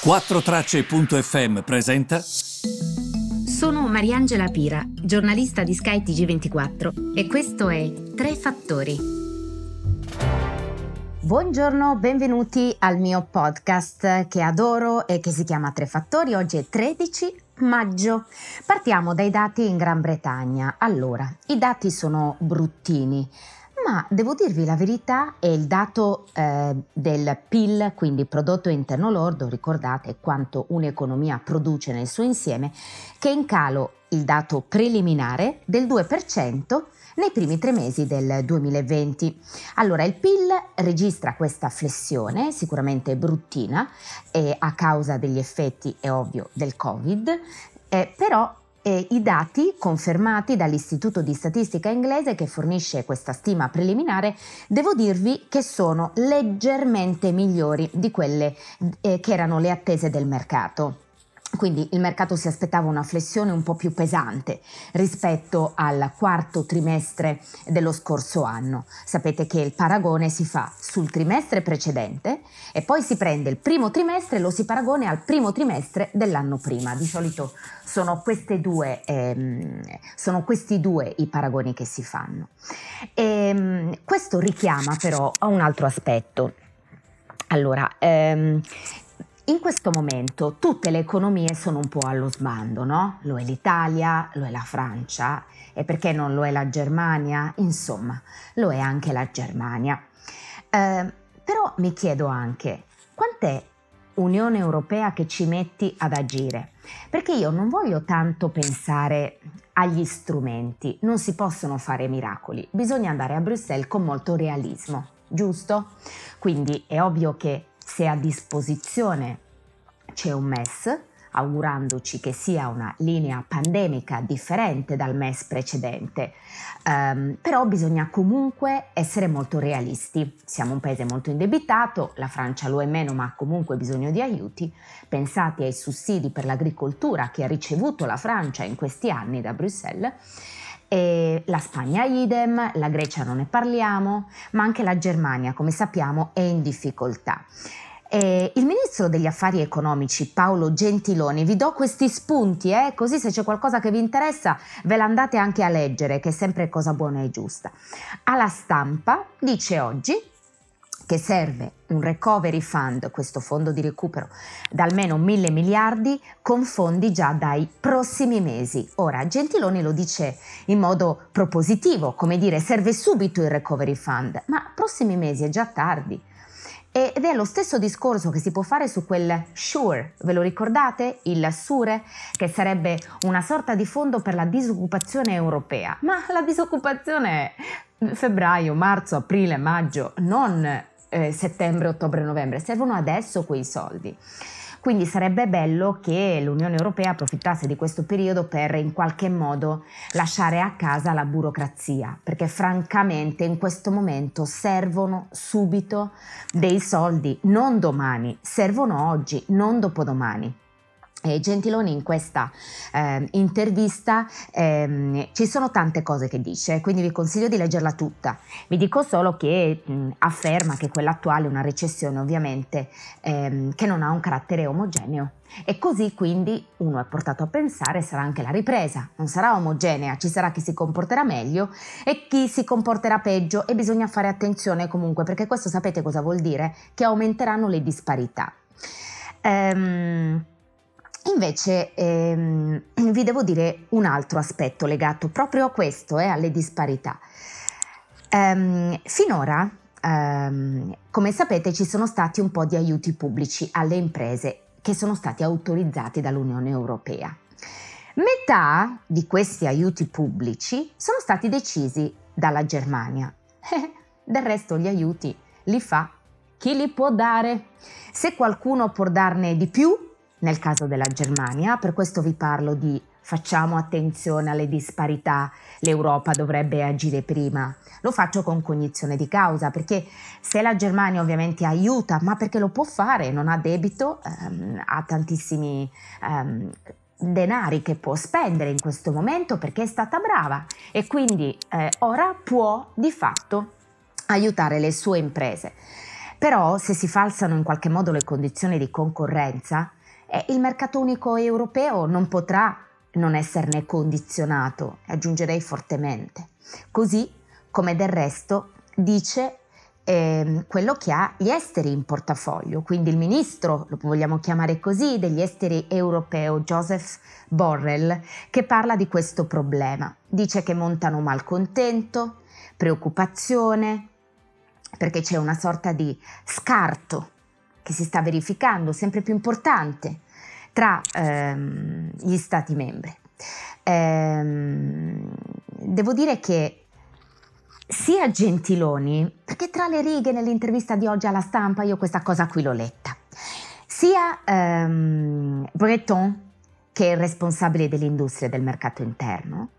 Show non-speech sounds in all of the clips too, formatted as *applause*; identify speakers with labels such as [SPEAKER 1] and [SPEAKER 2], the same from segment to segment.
[SPEAKER 1] 4Tracce.fm presenta.
[SPEAKER 2] Sono Mariangela Pira, giornalista di skytg 24 e questo è Tre Fattori. Buongiorno, benvenuti al mio podcast che adoro e che si chiama Tre Fattori. Oggi è 13 maggio. Partiamo dai dati in Gran Bretagna. Allora, i dati sono bruttini ma devo dirvi la verità, è il dato eh, del PIL, quindi prodotto interno lordo, ricordate quanto un'economia produce nel suo insieme, che è in calo il dato preliminare del 2% nei primi tre mesi del 2020. Allora il PIL registra questa flessione, sicuramente bruttina, a causa degli effetti, è ovvio, del Covid, eh, però e i dati confermati dall'Istituto di Statistica inglese che fornisce questa stima preliminare, devo dirvi che sono leggermente migliori di quelle eh, che erano le attese del mercato. Quindi il mercato si aspettava una flessione un po' più pesante rispetto al quarto trimestre dello scorso anno. Sapete che il paragone si fa sul trimestre precedente e poi si prende il primo trimestre e lo si paragona al primo trimestre dell'anno prima. Di solito sono, due, ehm, sono questi due i paragoni che si fanno. E, ehm, questo richiama però a un altro aspetto. Allora, ehm, in questo momento tutte le economie sono un po' allo sbando, no? Lo è l'Italia, lo è la Francia e perché non lo è la Germania? Insomma, lo è anche la Germania. Eh, però mi chiedo anche, quant'è Unione Europea che ci metti ad agire? Perché io non voglio tanto pensare agli strumenti, non si possono fare miracoli, bisogna andare a Bruxelles con molto realismo, giusto? Quindi è ovvio che se a disposizione c'è un MES, augurandoci che sia una linea pandemica differente dal MES precedente, um, però bisogna comunque essere molto realisti. Siamo un paese molto indebitato, la Francia lo è meno ma ha comunque bisogno di aiuti. Pensate ai sussidi per l'agricoltura che ha ricevuto la Francia in questi anni da Bruxelles. E la Spagna idem, la Grecia non ne parliamo, ma anche la Germania, come sappiamo, è in difficoltà. E il ministro degli affari economici Paolo Gentiloni, vi do questi spunti, eh, così se c'è qualcosa che vi interessa ve l'andate anche a leggere, che è sempre cosa buona e giusta. Alla stampa dice oggi che serve un recovery fund, questo fondo di recupero, da almeno mille miliardi con fondi già dai prossimi mesi. Ora, Gentiloni lo dice in modo propositivo, come dire serve subito il recovery fund, ma prossimi mesi è già tardi. Ed è lo stesso discorso che si può fare su quel SURE, ve lo ricordate? Il SURE, che sarebbe una sorta di fondo per la disoccupazione europea. Ma la disoccupazione è febbraio, marzo, aprile, maggio, non eh, settembre, ottobre, novembre, servono adesso quei soldi. Quindi sarebbe bello che l'Unione Europea approfittasse di questo periodo per in qualche modo lasciare a casa la burocrazia, perché francamente in questo momento servono subito dei soldi, non domani, servono oggi, non dopodomani. E Gentiloni in questa eh, intervista eh, ci sono tante cose che dice, quindi vi consiglio di leggerla tutta. Vi dico solo che mh, afferma che quella attuale è una recessione ovviamente ehm, che non ha un carattere omogeneo e così quindi uno è portato a pensare sarà anche la ripresa, non sarà omogenea, ci sarà chi si comporterà meglio e chi si comporterà peggio e bisogna fare attenzione comunque perché questo sapete cosa vuol dire? Che aumenteranno le disparità. Ehm, Invece ehm, vi devo dire un altro aspetto legato proprio a questo, eh, alle disparità. Ehm, finora, ehm, come sapete, ci sono stati un po' di aiuti pubblici alle imprese che sono stati autorizzati dall'Unione Europea. Metà di questi aiuti pubblici sono stati decisi dalla Germania. *laughs* Del resto gli aiuti li fa chi li può dare. Se qualcuno può darne di più, nel caso della Germania, per questo vi parlo di facciamo attenzione alle disparità, l'Europa dovrebbe agire prima. Lo faccio con cognizione di causa, perché se la Germania ovviamente aiuta, ma perché lo può fare, non ha debito, ehm, ha tantissimi ehm, denari che può spendere in questo momento perché è stata brava e quindi eh, ora può di fatto aiutare le sue imprese. Però se si falsano in qualche modo le condizioni di concorrenza, eh, il mercato unico europeo non potrà non esserne condizionato, aggiungerei fortemente. Così come del resto dice eh, quello che ha gli esteri in portafoglio, quindi il ministro, lo vogliamo chiamare così, degli esteri europeo, Joseph Borrell, che parla di questo problema. Dice che montano malcontento, preoccupazione, perché c'è una sorta di scarto che si sta verificando sempre più importante tra ehm, gli Stati membri. Ehm, devo dire che sia Gentiloni, perché tra le righe nell'intervista di oggi alla stampa io questa cosa qui l'ho letta, sia ehm, Breton, che è il responsabile dell'industria e del mercato interno,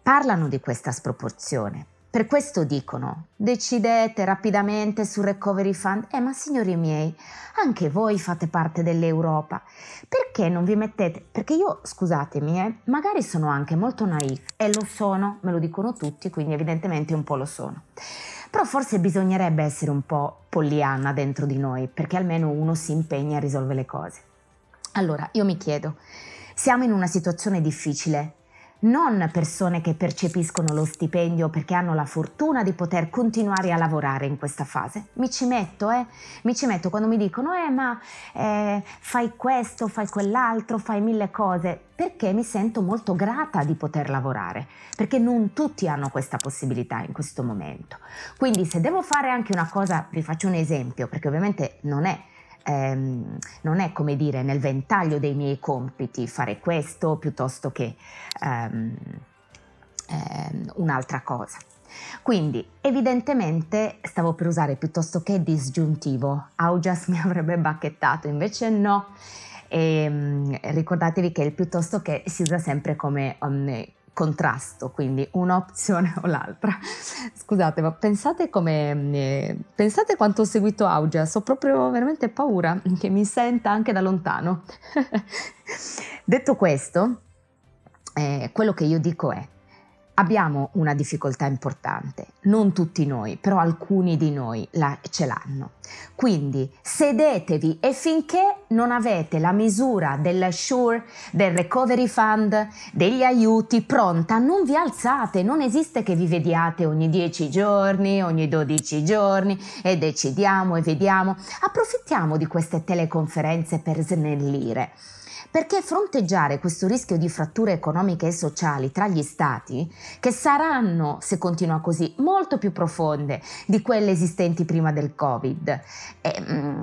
[SPEAKER 2] parlano di questa sproporzione. Per questo dicono, decidete rapidamente sul recovery fund. Eh, ma signori miei, anche voi fate parte dell'Europa. Perché non vi mettete? Perché io, scusatemi, eh, magari sono anche molto naif e lo sono, me lo dicono tutti, quindi evidentemente un po' lo sono. Però forse bisognerebbe essere un po' polliana dentro di noi, perché almeno uno si impegna a risolvere le cose. Allora, io mi chiedo, siamo in una situazione difficile non persone che percepiscono lo stipendio perché hanno la fortuna di poter continuare a lavorare in questa fase. Mi ci metto, eh? Mi ci metto quando mi dicono, eh, ma eh, fai questo, fai quell'altro, fai mille cose, perché mi sento molto grata di poter lavorare, perché non tutti hanno questa possibilità in questo momento. Quindi se devo fare anche una cosa, vi faccio un esempio, perché ovviamente non è ehm, non è come dire nel ventaglio dei miei compiti fare questo piuttosto che ehm, ehm, un'altra cosa. Quindi evidentemente stavo per usare piuttosto che disgiuntivo, Augias mi *laughs* avrebbe bacchettato, invece no. E, um, ricordatevi che il piuttosto che si usa sempre come um, contrasto, quindi un'opzione o l'altra. Scusate, ma pensate come eh, pensate quanto ho seguito Augias, ho proprio veramente paura che mi senta anche da lontano. *laughs* Detto questo, eh, quello che io dico è abbiamo una difficoltà importante, non tutti noi, però alcuni di noi la, ce l'hanno. Quindi sedetevi e finché non avete la misura del SURE, del Recovery Fund, degli aiuti pronta, non vi alzate, non esiste che vi vediate ogni 10 giorni, ogni 12 giorni e decidiamo e vediamo. Approfittiamo di queste teleconferenze per snellire. Perché fronteggiare questo rischio di fratture economiche e sociali tra gli stati, che saranno, se continua così, molto più profonde di quelle esistenti prima del Covid, e, mm,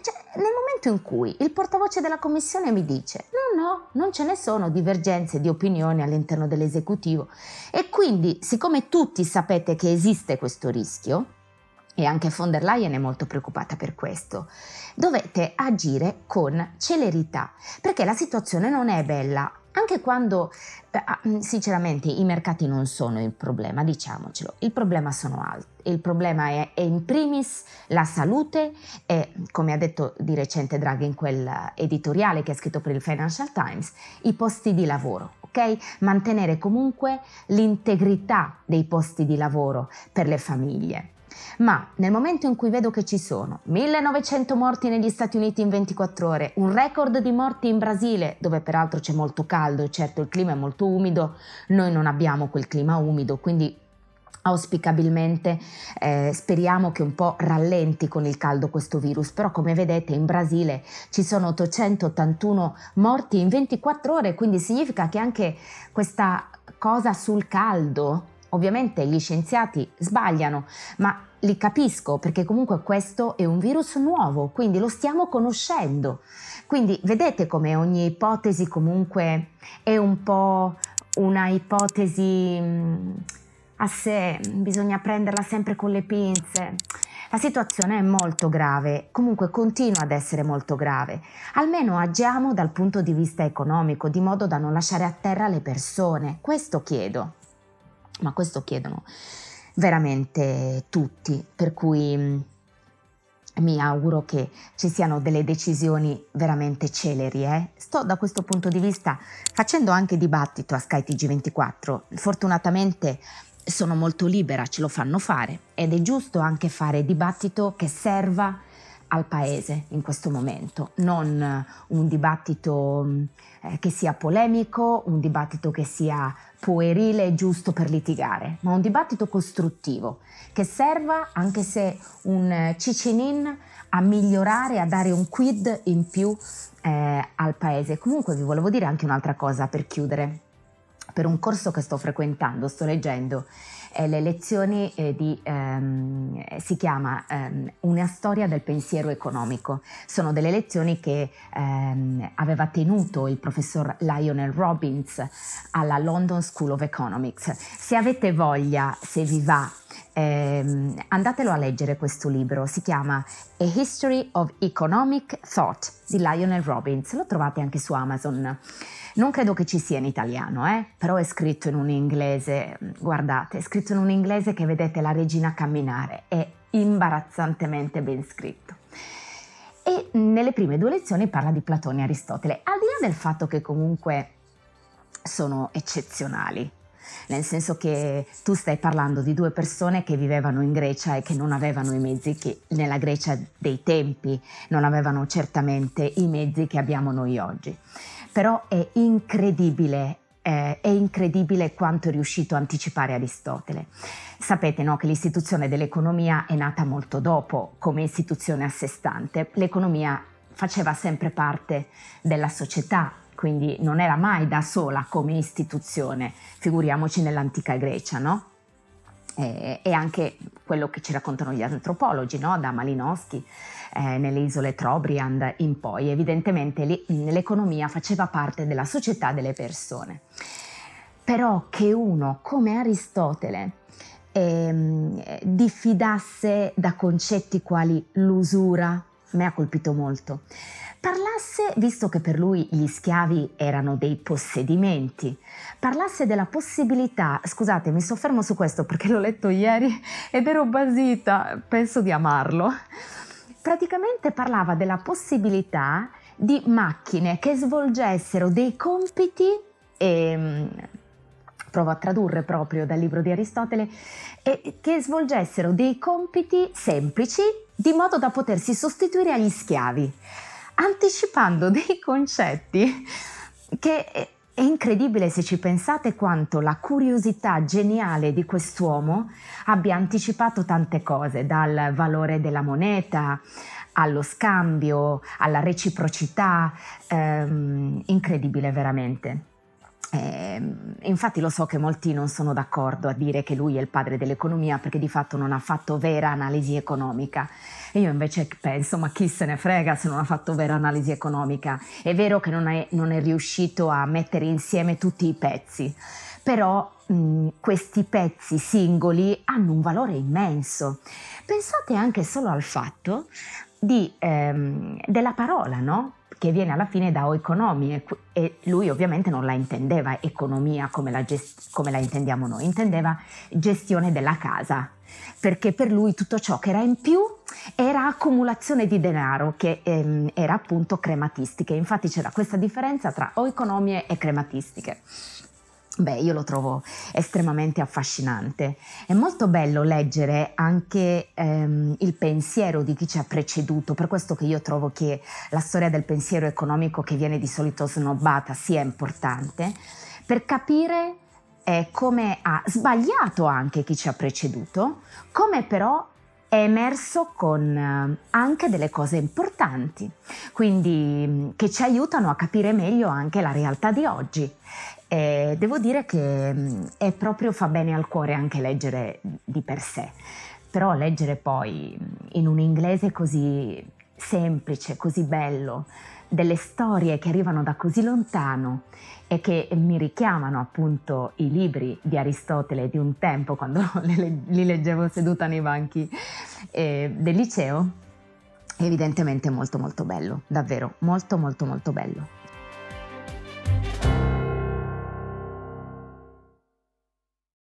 [SPEAKER 2] cioè, nel momento in cui il portavoce della Commissione mi dice no, no, non ce ne sono divergenze di opinione all'interno dell'esecutivo e quindi siccome tutti sapete che esiste questo rischio, e anche von der Leyen è molto preoccupata per questo. Dovete agire con celerità, perché la situazione non è bella. Anche quando, eh, ah, mm, sinceramente, i mercati non sono il problema, diciamocelo, il problema sono altri. Il problema è, è in primis la salute e, come ha detto di recente Draghi in quel editoriale che ha scritto per il Financial Times, i posti di lavoro. Okay? Mantenere comunque l'integrità dei posti di lavoro per le famiglie. Ma nel momento in cui vedo che ci sono 1900 morti negli Stati Uniti in 24 ore, un record di morti in Brasile, dove peraltro c'è molto caldo, certo il clima è molto umido, noi non abbiamo quel clima umido, quindi Auspicabilmente eh, speriamo che un po' rallenti con il caldo questo virus, però come vedete in Brasile ci sono 881 morti in 24 ore, quindi significa che anche questa cosa sul caldo Ovviamente gli scienziati sbagliano, ma li capisco perché comunque questo è un virus nuovo, quindi lo stiamo conoscendo. Quindi vedete come ogni ipotesi comunque è un po' una ipotesi mm, a sé, bisogna prenderla sempre con le pinze. La situazione è molto grave, comunque continua ad essere molto grave. Almeno agiamo dal punto di vista economico, di modo da non lasciare a terra le persone. Questo chiedo ma questo chiedono veramente tutti, per cui mm, mi auguro che ci siano delle decisioni veramente celeri. Eh? Sto da questo punto di vista facendo anche dibattito a Sky TG24. Fortunatamente sono molto libera, ce lo fanno fare ed è giusto anche fare dibattito che serva al paese in questo momento, non un dibattito eh, che sia polemico, un dibattito che sia puerile e giusto per litigare, ma un dibattito costruttivo che serva anche se un cicinin a migliorare, a dare un quid in più eh, al paese. Comunque vi volevo dire anche un'altra cosa per chiudere. Per un corso che sto frequentando, sto leggendo eh, le lezioni eh, di, ehm, si chiama ehm, Una storia del pensiero economico. Sono delle lezioni che ehm, aveva tenuto il professor Lionel Robbins alla London School of Economics. Se avete voglia, se vi va, eh, andatelo a leggere questo libro, si chiama A History of Economic Thought di Lionel Robbins, lo trovate anche su Amazon. Non credo che ci sia in italiano, eh? però è scritto in un inglese, guardate, è scritto in un inglese che vedete la regina camminare, è imbarazzantemente ben scritto. E nelle prime due lezioni parla di Platone e Aristotele, al di là del fatto che comunque sono eccezionali, nel senso che tu stai parlando di due persone che vivevano in Grecia e che non avevano i mezzi che nella Grecia dei tempi non avevano certamente i mezzi che abbiamo noi oggi però è incredibile, eh, è incredibile quanto è riuscito a anticipare Aristotele. Sapete no, che l'istituzione dell'economia è nata molto dopo come istituzione a sé stante. L'economia faceva sempre parte della società, quindi non era mai da sola come istituzione, figuriamoci nell'antica Grecia, no? E, e anche quello che ci raccontano gli antropologi, no? da Malinowski eh, nelle isole Trobriand in poi. Evidentemente lì, l'economia faceva parte della società delle persone. Però che uno come Aristotele ehm, diffidasse da concetti quali l'usura, mi ha colpito molto. Parlasse, visto che per lui gli schiavi erano dei possedimenti, parlasse della possibilità, scusate mi soffermo su questo perché l'ho letto ieri *laughs* ed ero basita, penso di amarlo, praticamente parlava della possibilità di macchine che svolgessero dei compiti, e, ehm, provo a tradurre proprio dal libro di Aristotele, e che svolgessero dei compiti semplici di modo da potersi sostituire agli schiavi, anticipando *laughs* dei concetti che è incredibile se ci pensate quanto la curiosità geniale di quest'uomo abbia anticipato tante cose, dal valore della moneta allo scambio, alla reciprocità, ehm, incredibile veramente. Eh, infatti lo so che molti non sono d'accordo a dire che lui è il padre dell'economia perché di fatto non ha fatto vera analisi economica. E io invece penso, ma chi se ne frega se non ha fatto vera analisi economica? È vero che non è, non è riuscito a mettere insieme tutti i pezzi, però mh, questi pezzi singoli hanno un valore immenso. Pensate anche solo al fatto di, ehm, della parola, no? che viene alla fine da oeconomie e lui ovviamente non la intendeva economia come la, gest- come la intendiamo noi, intendeva gestione della casa, perché per lui tutto ciò che era in più era accumulazione di denaro, che ehm, era appunto crematistiche. Infatti c'era questa differenza tra oeconomie e crematistiche. Beh, io lo trovo estremamente affascinante. È molto bello leggere anche ehm, il pensiero di chi ci ha preceduto, per questo che io trovo che la storia del pensiero economico che viene di solito snobbata sia importante, per capire eh, come ha sbagliato anche chi ci ha preceduto, come però è emerso con eh, anche delle cose importanti, quindi che ci aiutano a capire meglio anche la realtà di oggi e devo dire che mm, è proprio fa bene al cuore anche leggere di per sé, però leggere poi mm, in un inglese così semplice, così bello, delle storie che arrivano da così lontano e che mi richiamano appunto i libri di Aristotele di un tempo quando *laughs* li leggevo seduta nei banchi eh, del liceo, evidentemente molto molto bello, davvero molto molto molto bello.